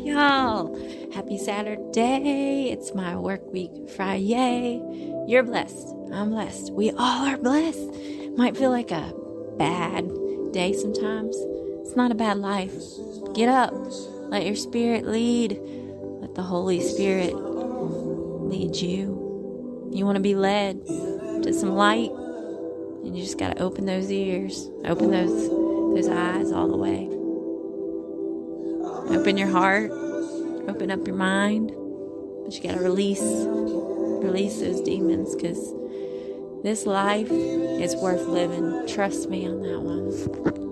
y'all? Happy Saturday. It's my work week Friday. You're blessed. I'm blessed. We all are blessed. Might feel like a bad day sometimes. It's not a bad life. Get up. Let your spirit lead. Let the Holy Spirit lead you. You want to be led to some light, and you just got to open those ears, open those those eyes all the way. Open your heart, open up your mind, but you got to release release those demons because this life is worth living. Trust me on that one.